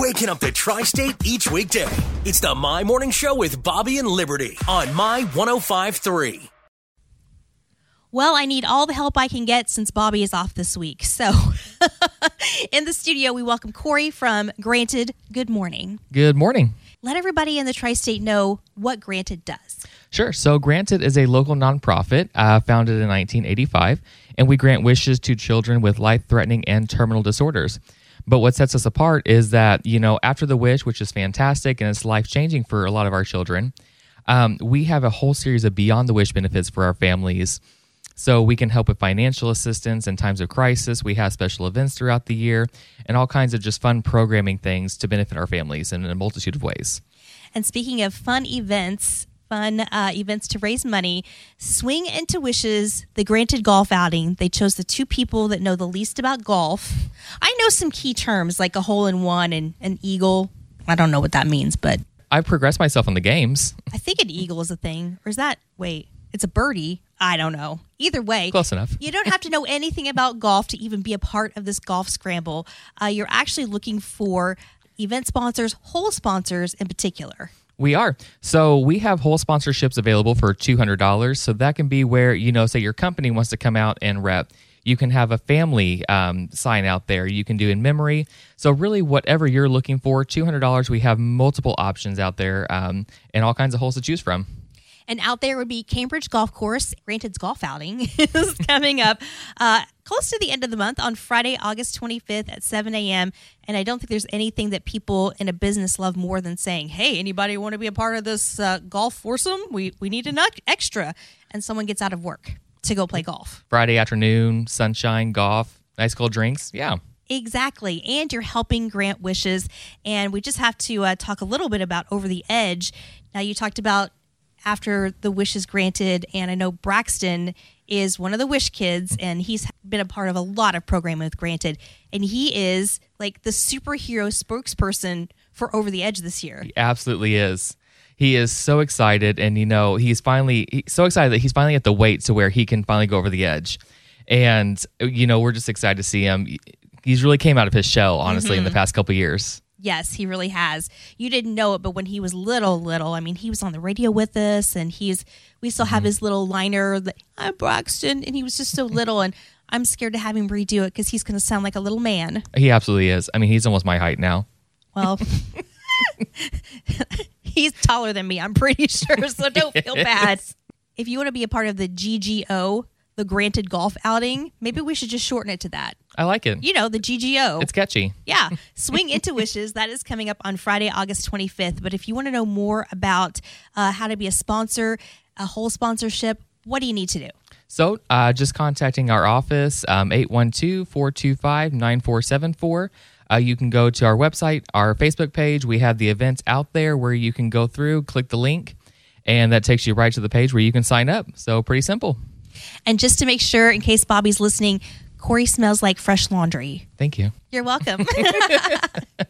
waking up the tri state each weekday. It's the My Morning Show with Bobby and Liberty on My 1053. Well, I need all the help I can get since Bobby is off this week. So, in the studio, we welcome Corey from Granted. Good morning. Good morning. Let everybody in the tri state know what Granted does. Sure. So, Granted is a local nonprofit uh, founded in 1985, and we grant wishes to children with life threatening and terminal disorders. But what sets us apart is that, you know, after the wish, which is fantastic and it's life changing for a lot of our children, um, we have a whole series of beyond the wish benefits for our families. So we can help with financial assistance in times of crisis. We have special events throughout the year and all kinds of just fun programming things to benefit our families in a multitude of ways. And speaking of fun events, fun uh, events to raise money, Swing into Wishes, the Granted Golf Outing. They chose the two people that know the least about golf. I know some key terms like a hole in one and an eagle. I don't know what that means, but I've progressed myself in the games. I think an eagle is a thing. Or is that, wait, it's a birdie? I don't know. Either way, Close enough. you don't have to know anything about golf to even be a part of this golf scramble. Uh, you're actually looking for event sponsors, hole sponsors in particular. We are. So we have hole sponsorships available for $200. So that can be where, you know, say your company wants to come out and rep. You can have a family um, sign out there. You can do in memory. So, really, whatever you're looking for, $200, we have multiple options out there um, and all kinds of holes to choose from. And out there would be Cambridge Golf Course. Granted's golf outing is coming up uh, close to the end of the month on Friday, August 25th at 7 a.m. And I don't think there's anything that people in a business love more than saying, "Hey, anybody want to be a part of this uh, golf foursome? We we need an extra." And someone gets out of work to go play golf. Friday afternoon, sunshine, golf, nice cold drinks. Yeah. Exactly. And you're helping grant wishes. And we just have to uh, talk a little bit about Over the Edge. Now, you talked about after the wish is granted, and I know Braxton is one of the wish kids, and he's been a part of a lot of programming with Granted. And he is like the superhero spokesperson for Over the Edge this year. He absolutely is. He is so excited, and you know he's finally he's so excited that he's finally at the weight to where he can finally go over the edge. And you know we're just excited to see him. He's really came out of his shell, honestly, in the mm-hmm. past couple years. Yes, he really has. You didn't know it, but when he was little, little, I mean, he was on the radio with us, and he's. We still have mm-hmm. his little liner. That, I'm Braxton, and he was just so little, and I'm scared to have him redo it because he's going to sound like a little man. He absolutely is. I mean, he's almost my height now. Well, he's taller than me. I'm pretty sure, so don't feel bad. If you want to be a part of the GGO, the Granted Golf Outing, maybe we should just shorten it to that. I like it. You know, the GGO. It's catchy. Yeah, Swing Into Wishes. That is coming up on Friday, August 25th. But if you want to know more about uh, how to be a sponsor, a hole sponsorship, what do you need to do? So, uh, just contacting our office, um, 812 425 9474. Uh, You can go to our website, our Facebook page. We have the events out there where you can go through, click the link, and that takes you right to the page where you can sign up. So, pretty simple. And just to make sure, in case Bobby's listening, Corey smells like fresh laundry. Thank you. You're welcome.